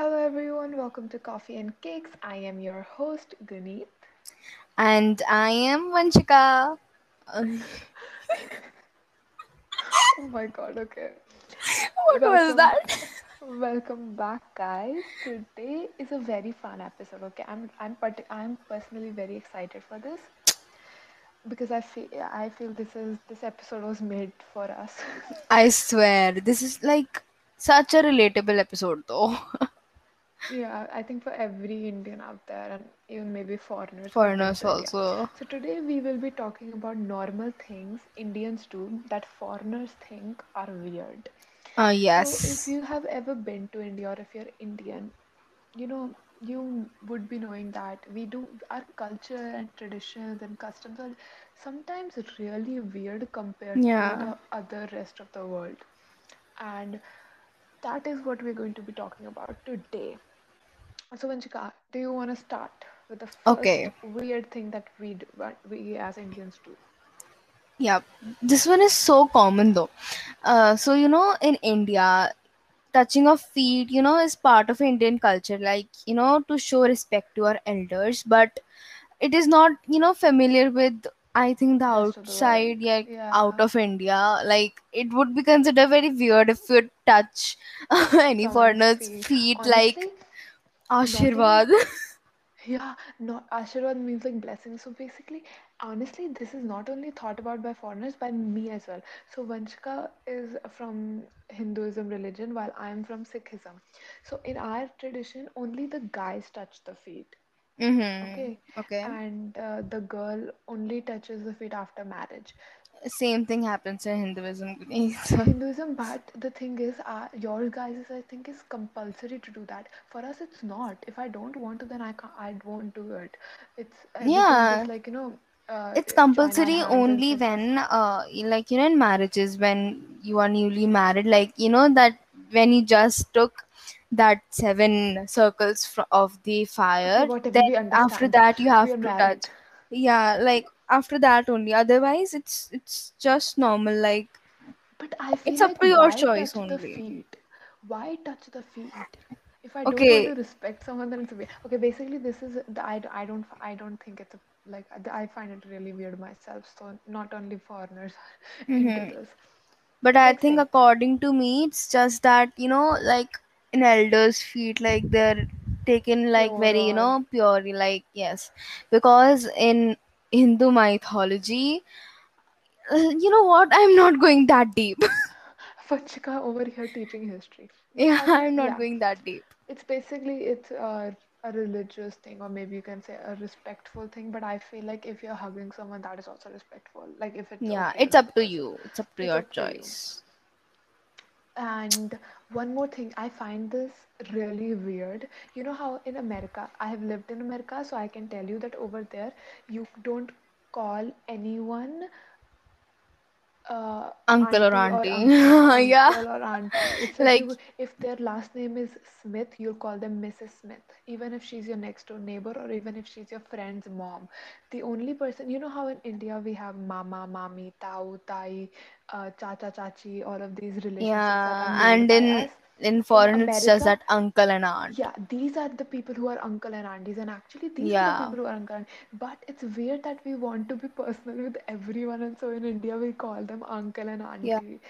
Hello everyone, welcome to Coffee and Cakes. I am your host Guneet. And I am Vanshika. Oh my god, okay. what was that? welcome back guys. Today is a very fun episode, okay? I'm I'm part- I'm personally very excited for this because I feel I feel this is this episode was made for us. I swear, this is like such a relatable episode, though. Yeah, I think for every Indian out there and even maybe foreigners who have been Foreigners also. So today we will be talking about normal things Indians do that foreigners think are weird. Uh, So if you have ever been to India or if you're Indian, you know, you would be knowing that we do our culture and traditions and customs are sometimes really weird compared to the other rest of the world. And that is what we're going to be talking about today. So, Vanshika, do you want to start with the first Okay. weird thing that we do, what we as Indians do? Yeah. This one is so common, though. Uh, so, you know, in India, touching of feet, you know, is part of Indian culture, like, you know, to show respect to our elders. But it is not you know familiar with i think the Rest of the world. outside like out of india like it would be considered very weird if you touch any someone's foreigner's feet. feet like Honestly, not even, ashirwad yeah, not Ashirwad means like blessing. So basically, honestly, this is not only thought about by foreigners, by me as well. So Vanshika is from Hinduism religion, while I am from Sikhism. So in our tradition, only the guys touch the feet. mm-hmm. Okay, okay and uh, the girl only touches the feet after marriage. Same thing happens in hinduism Hinduism, but the thing is, uh, your guys, I think, is compulsory to do that. For us, it's not. If I don't want to, then I can't. I won't do it. It's yeah like you know, uh, it's compulsory only when uh like you know in marriages when you are newly married like you know that when you just took that seven circles fr- of the fire then after that you have to touch yeah like after that only otherwise it's it's just normal like But I it's feel up like to your choice only feet? Why touch the feet? If I don't want to respect someone, then it's weird. Okay, basically, this is the I, I don't I don't think it's a like I I find it really weird myself. So not only foreigners hmm this. but i think according to me it's just that you know like in elders feet like they're taken like pure very you know purely like yes because in hindu mythology uh, you know what i'm not going that deep Vanshika over here teaching history. Yeah i'm not yeah. going that deep It's basically it's a, a religious thing, or maybe you can say a respectful thing. But I feel like if you're hugging someone, that is also respectful. Like if it's yeah okay it's up to you it's up to it's your up to choice And one more thing, I find this really weird. You know how in America, I have lived in America, so I can tell you that over there, you don't call anyone uh, uncle or auntie or auntie yeah uncle or auntie. It's like like if their last name is Smith, you'll call them Mrs. Smith, even if she's your next door neighbor or even if she's your friend's mom. The only person, you know how in India we have mama, mami, tau, tai, uh, chacha, chachi, all of these relationships yeah and in us. In foreign it's just that uncle and aunt. Yeah, these are the people who are uncle and aunties, and actually, these are the people who are uncle and But it's weird that we want to be personal with everyone, and so in India, we call them uncle and yeah. auntie.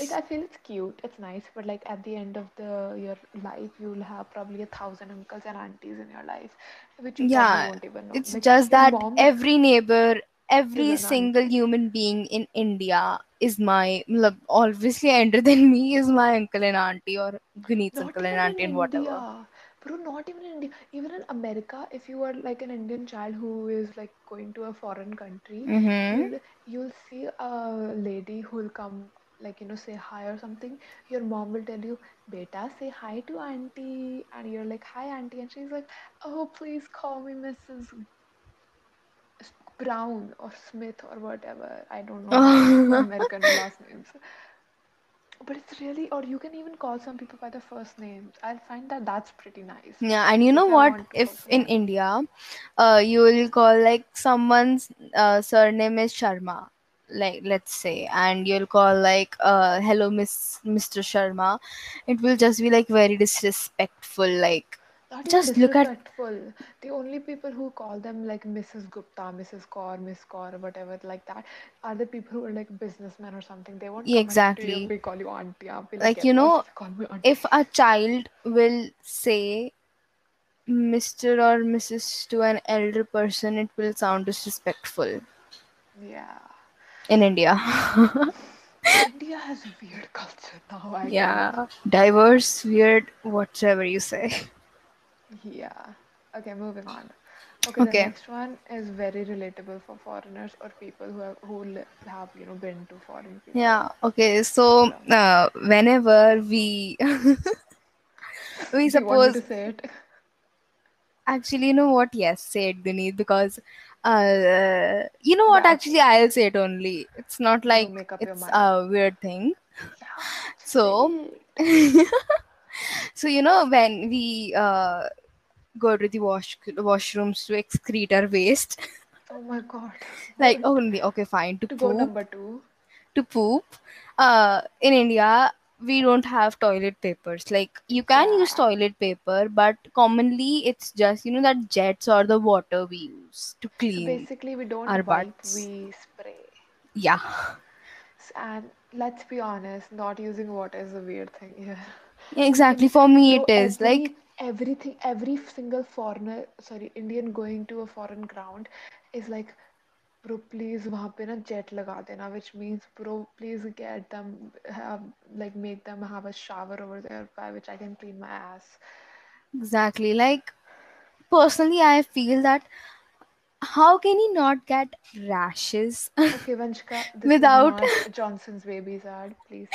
Like, yes I feel it's cute, it's nice, but like at the end of the your life, you'll have probably a thousand uncles and aunties in your life, which you Yeah, won't even know. it's Like, just that mom every neighbor, every single human being in India is my, obviously elder than me is my uncle and auntie or Guneet's Not uncle and auntie and whatever. India. Bro, not even in India. Even in America, if you are like an Indian child who is like going to a foreign country, Mm-hmm. you'll you'll see a lady who will come like you know say hi or something. Your mom will tell you, "Beta, say hi to auntie," and you're like, "Hi, auntie," and she's like, "Oh, please call me Mrs. Brown or Smith or whatever." I don't know American last names. But it's really, or you can even call some people by their first names. I find that that's pretty nice. yeah, and you know If what? want to call If in someone. India, uh, you will call like someone's uh, surname is Sharma. like let's say and you'll call like uh hello miss mr sharma it will just be like very disrespectful like Just look at disrespectful. The only people who call them like Mrs. Gupta, Mrs. Kaur, Miss Kaur, whatever like that, are the people who are like businessmen or something. They won't yeah, come and to you and exactly call you auntie. I'll be like, yeah, you know call me auntie. if a child will say mr or mrs to an elder person it will sound disrespectful Yeah. in india India has a weird culture now, I yeah diverse weird whatever you say Yeah. Okay, moving on. Okay, the next one is very relatable for foreigners or people who have who li have, you know, been to foreign people. Yeah, okay. So, uh, whenever we we do you want me to suppose say it? actually, you know what? Yes, say it, Guneet, because uh, you know what? Yeah, Actually, I'll say it only. It's not like make up your it's mind. a weird thing. Yeah, So. so you know when we uh, go to the wash washrooms to excrete our waste, Oh my God. like only okay, fine to To go number two. to poop uh in india we don't have toilet papers like you can use toilet paper but commonly it's just you know that jets or the water we use to So clean basically, we our don't wipe, butts we spray. yeah And let's be honest, not using water is a weird thing here exactly. For me so it is. every, like everything every single foreigner sorry indian going to a foreign ground is like bro please wahan pe na jet laga dena which means bro please get them have like make them have a shower over there by which i can clean my ass. Exactly. Like personally i feel that how can he not get rashes? Okay without johnson's babies ad. Please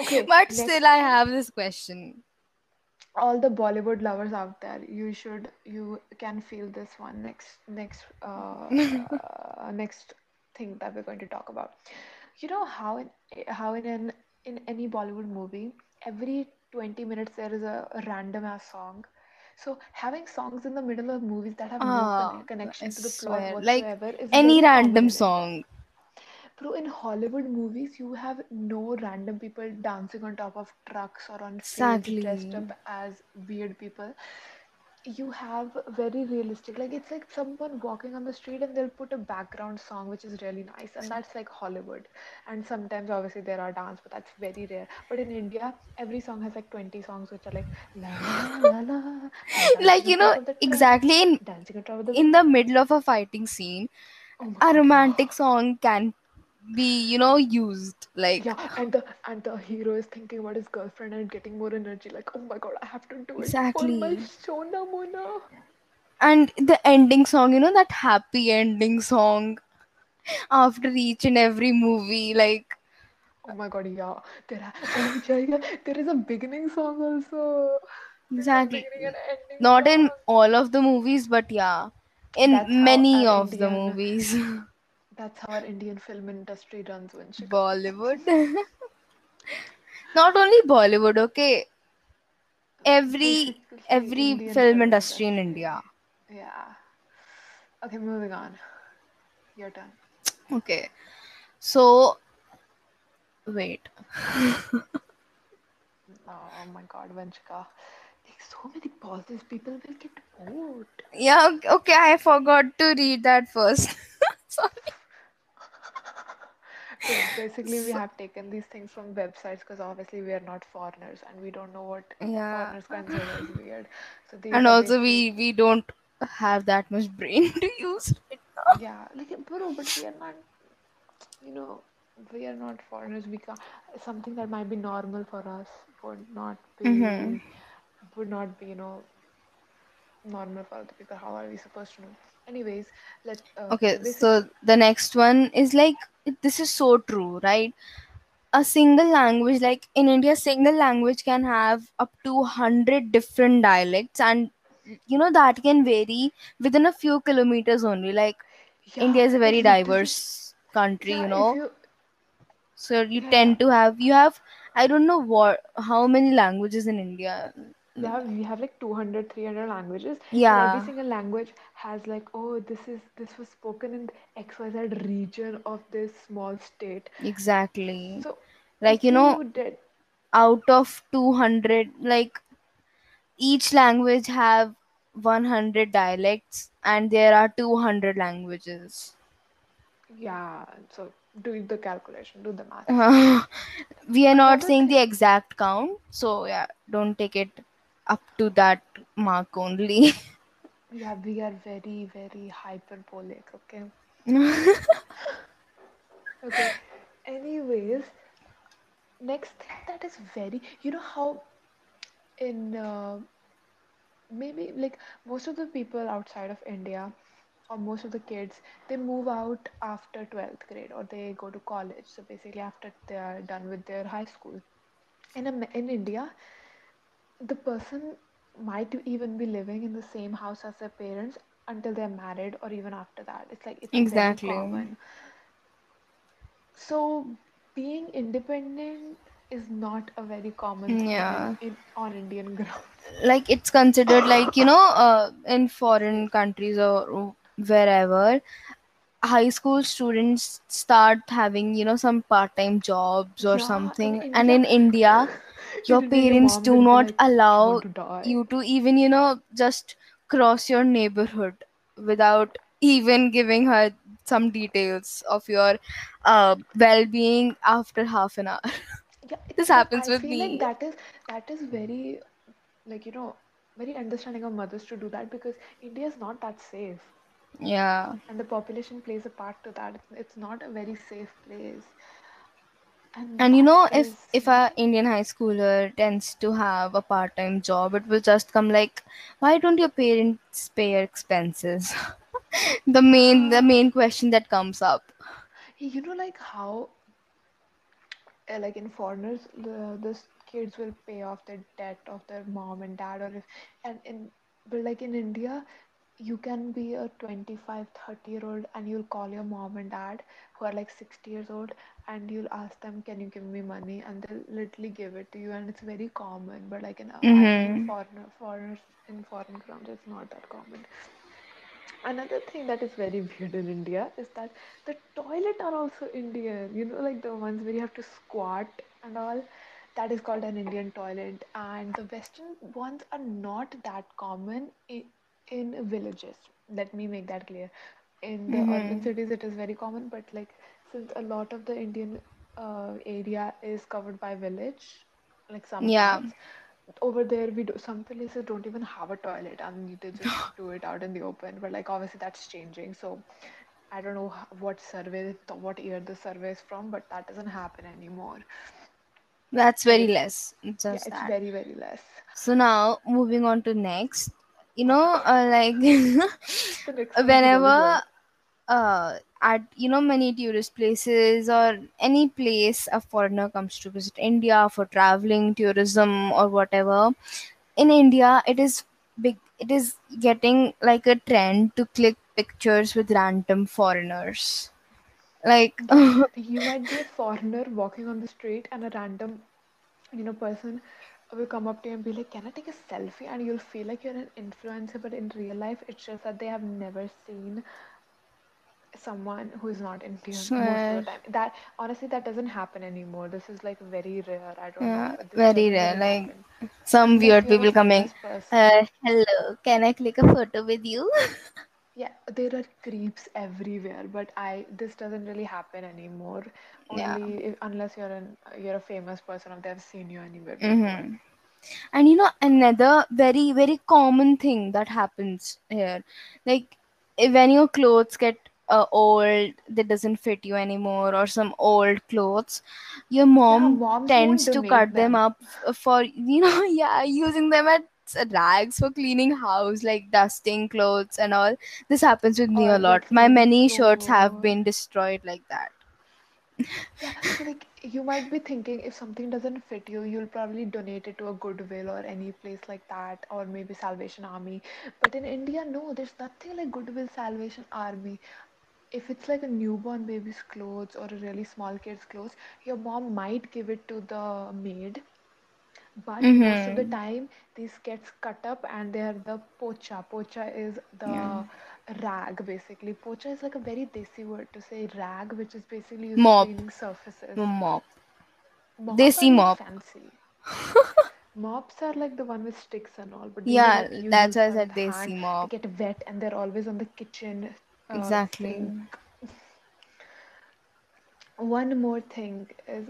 Okay, but still i have this question. All the Bollywood lovers out there, you should you can feel this one. Next next uh, uh next thing that we're going to talk about. You know how in how in an in any Bollywood movie, every 20 minutes there is a, a random ass song. So having songs in the middle of movies that have no ah connection to the plot swear. Like whatsoever is any random song Bro, in Hollywood movies, you have no random people dancing on top of trucks or on stage dressed up as weird people. You have very realistic, like it's like someone walking on the street and they'll put a background song which is really nice, and that's like Hollywood. And sometimes, obviously, there are dance, but that's very rare. But in India, every song has like 20 songs which are like la la la Like, you know, top of the truck, exactly in dancing on top of the in the middle of a fighting scene, Oh a God, romantic song can be, you know, used. Like Yeah, and the and the hero is thinking about his girlfriend and getting more energy. Like, oh my God, I have to do it for my exactly. Shona Mona. And the ending song, you know, that happy ending song after each and every movie, like Oh my God, yeah. There, ha- oh. There is a beginning song also. Exactly beginning and ending not in all of the movies, but yeah, in That's many of the movies. that's how our Indian film industry runs, Vanshika. Bollywood. Not only Bollywood, okay. Every every Indian film industry in. India. Yeah. Okay, moving on. Your turn. Okay. So wait. Oh my God, Vanshika. So many pauses, people will get bored. Yeah, ok- okay, I forgot to read that first. Sorry. So basically, we have taken these things from websites because obviously we are not foreigners and we don't know what yeah. foreigners consider as weird. So these And also we we don't have that much brain to use right now. yeah, like bro, but we are not, you know, we are not foreigners. We can something that might be normal for us would not Mm-hmm. would not be, you know, normal for other people. How are we supposed to know? Anyways, let uh, Okay, so the next one is like this is so true, right? a single language like in india single language can have up to 100 different dialects and you know that can vary within a few kilometers only like yeah, india is a very diverse country you yeah. If know you, so you yeah. tend to have you have i don't know what how many languages in india they have we have like 200 300 languages yeah every single language has like oh this is this was spoken in xyz region of this small state exactly. so Like, you know, did out of 200, like each language have 100 dialects and there are 200 languages. yeah so do the calculation do the math. we are not saying the exact count, so yeah, don't take it up to that mark only. yeah we are very very hyperbolic okay? Okay. Anyways next thing that is very you know how in uh, maybe like most of the people outside of India or most of the kids they move out after 12th grade or they go to college. So basically after they are done with their high school. In in India the person might even be living in the same house as their parents until they're married or even after that it's like it's exactly. common so being independent is not a very common thing Yeah. in on Indian grounds Like it's considered like, you know, uh, in foreign countries or wherever, high school students start having, you know, some part-time jobs or Yeah, in something. And in India, in your India, your parents do not like, allow to you to even you know just cross your neighborhood without even giving her some details of your uh, well-being after half an hour. Yeah, this happens I with feel like that is that is very like you know very understanding of mothers to do that because India is not that safe, yeah. And the population plays a part to that. It's, not a very safe place, and and you know if is if a indian high schooler tends to have a part-time job it will just come like why don't your parents pay your expenses? The main the main question that comes up. You know, like how uh, like in foreigners the the kids will pay off the debt of their mom and dad or if and in but like in India you can be a 25 30 year old and you'll call your mom and dad who are like 60 years old and you'll ask them can you give me money and they'll literally give it to you and it's very common but like in uh, in mm-hmm. foreigner foreigners in foreign grounds it's not that common Another thing that is very weird in India is that the toilet are also Indian. You know, like the ones where you have to squat and all. That is called an Indian toilet. And the Western ones are not that common in, villages. Let me make that clear. In the urban Mm-hmm. cities, it is very common, but like since a lot of the Indian uh, area is covered by village, like some yeah over there we do some places don't even have a toilet. And they just do it out in the open but like obviously that's changing. So i don't know what survey what year the survey is from but that doesn't happen anymore. That's very less yeah just it's that. very very less. So now moving on to next, you know, uh, like the next one is always whenever uh, at you know many tourist places or any place a foreigner comes to visit India for traveling, tourism or whatever, in India it is big. It is getting like a trend to click pictures with random foreigners. Like you might be a foreigner walking on the street and a random you know person will come up to you and be like can i take a selfie and you'll feel like you're an influencer but in real life it's just that they have never seen someone who is not Indian most of the time. That honestly, that doesn't happen anymore. This is like very rare. I don't know. yeah, This very rare. really Like happen some weird people coming uh, hello can i click a photo with you Yeah, there are creeps everywhere, but I this doesn't really happen anymore. yeah Only if, unless you're an you're a famous person or they've seen you anywhere before. hmm and you know another very very common thing that happens here like if- when your clothes get uh, old that doesn't fit you anymore or some old clothes your mom won't tends to cut them them. up for you know yeah using them as uh, rags for cleaning house like dusting clothes and all. This happens with me Or a oh, lot. My many shirts have oh. been destroyed like that. Yeah, so like you might be thinking if something doesn't fit you, you'll probably donate it to a Goodwill or any place like that, or maybe Salvation Army. But in India, no, there's nothing like Goodwill Salvation Army. If it's like a newborn baby's clothes or a really small kid's clothes, your mom might give it to the maid, but most of the Mm-hmm. time this gets cut up and they are the pocha pocha is Yeah. the rag basically pocha is like a very desi word to say rag which is basically used Mop. cleaning surfaces Mop. mop Desi mop. fancy mops are like the one with sticks and all but Yeah, like that's why I said desi they mop. get wet and they're always on the kitchen uh, Exactly. sink One more thing is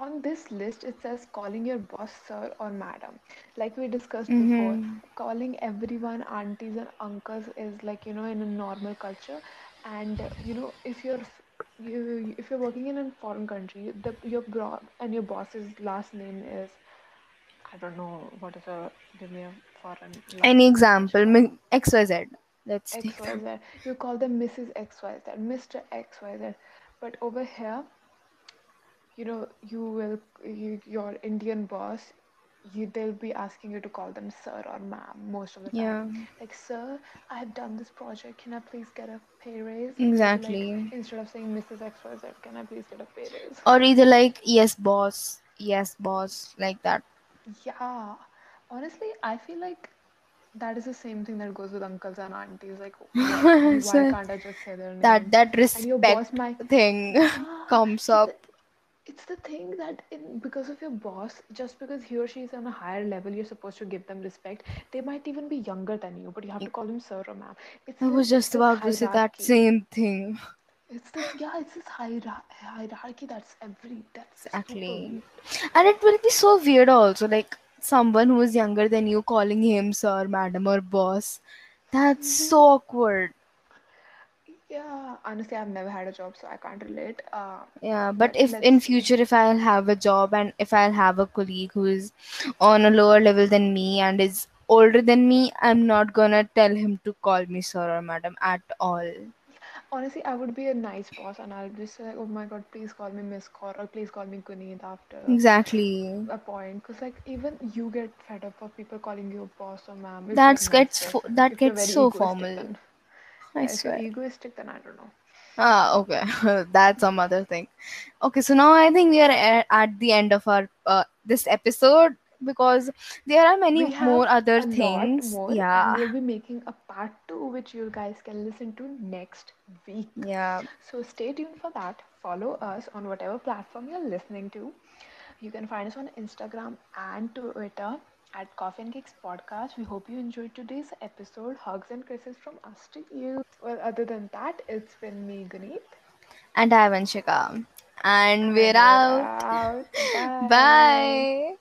on this list it says calling your boss sir or madam. Like we discussed before, Mm-hmm. calling everyone aunties and uncles is like, you know, in a normal culture. And you know, if you're you if you're working in a foreign country, the your bro and your boss's last name is I don't know what is a give me a foreign Any name in which example? XYZ. Let's take. XYZ. You call them Mrs. XYZ, Mr. XYZ. But over here you know you will you, your indian boss you they'll be asking you to call them sir or ma'am most of the time Yeah, like sir i have done this project can i please get a pay raise they'll like exactly. instead of saying mrs xyz can i please get a pay raise Or either like, yes, boss. Yes, boss. Like that. yeah honestly i feel like that is the same thing that goes with uncles and aunties like why so can't i just say their that name that and your boss respect thing comes up. It's the thing that in because of your boss just because he or she is on a higher level you're supposed to give them respect they might even be younger than you but you have to call them sir or ma'am it's I was just about to say that same thing. it's this yeah it's this hierar- hierarchy that's every that's Exactly. And it will be so weird also, like someone who is younger than you calling him sir, madam, or boss. That's mm-hmm. so awkward. Yeah honestly i've never had a job so i can't relate uh Yeah, but if in future if I'll have a job and if I'll have a colleague who is on a lower level than me and is older than me, I'm not gonna tell him to call me sir or madam at all. honestly i would be a nice boss and i'll just say like, oh my god please call me miss Kaur or please call me Guneet after Exactly. a point because like even you get fed up of people calling you boss or ma'am That gets fo- that gets so formal. I if swear. egoistic then i don't know Ah, okay. That's some other thing. Okay, so now I think we are at, at the end of our uh, this episode because there are many more other things. more Yeah. we'll be making a part two which you guys can listen to next week Yeah. so stay tuned for that follow us on whatever platform you're listening to you can find us on instagram and twitter at coffee and cakes podcast we hope you enjoyed today's episode hugs and kisses from us to you well other than that it's been me Guneet And I Vanshika. And we're and we're out. out bye Bye.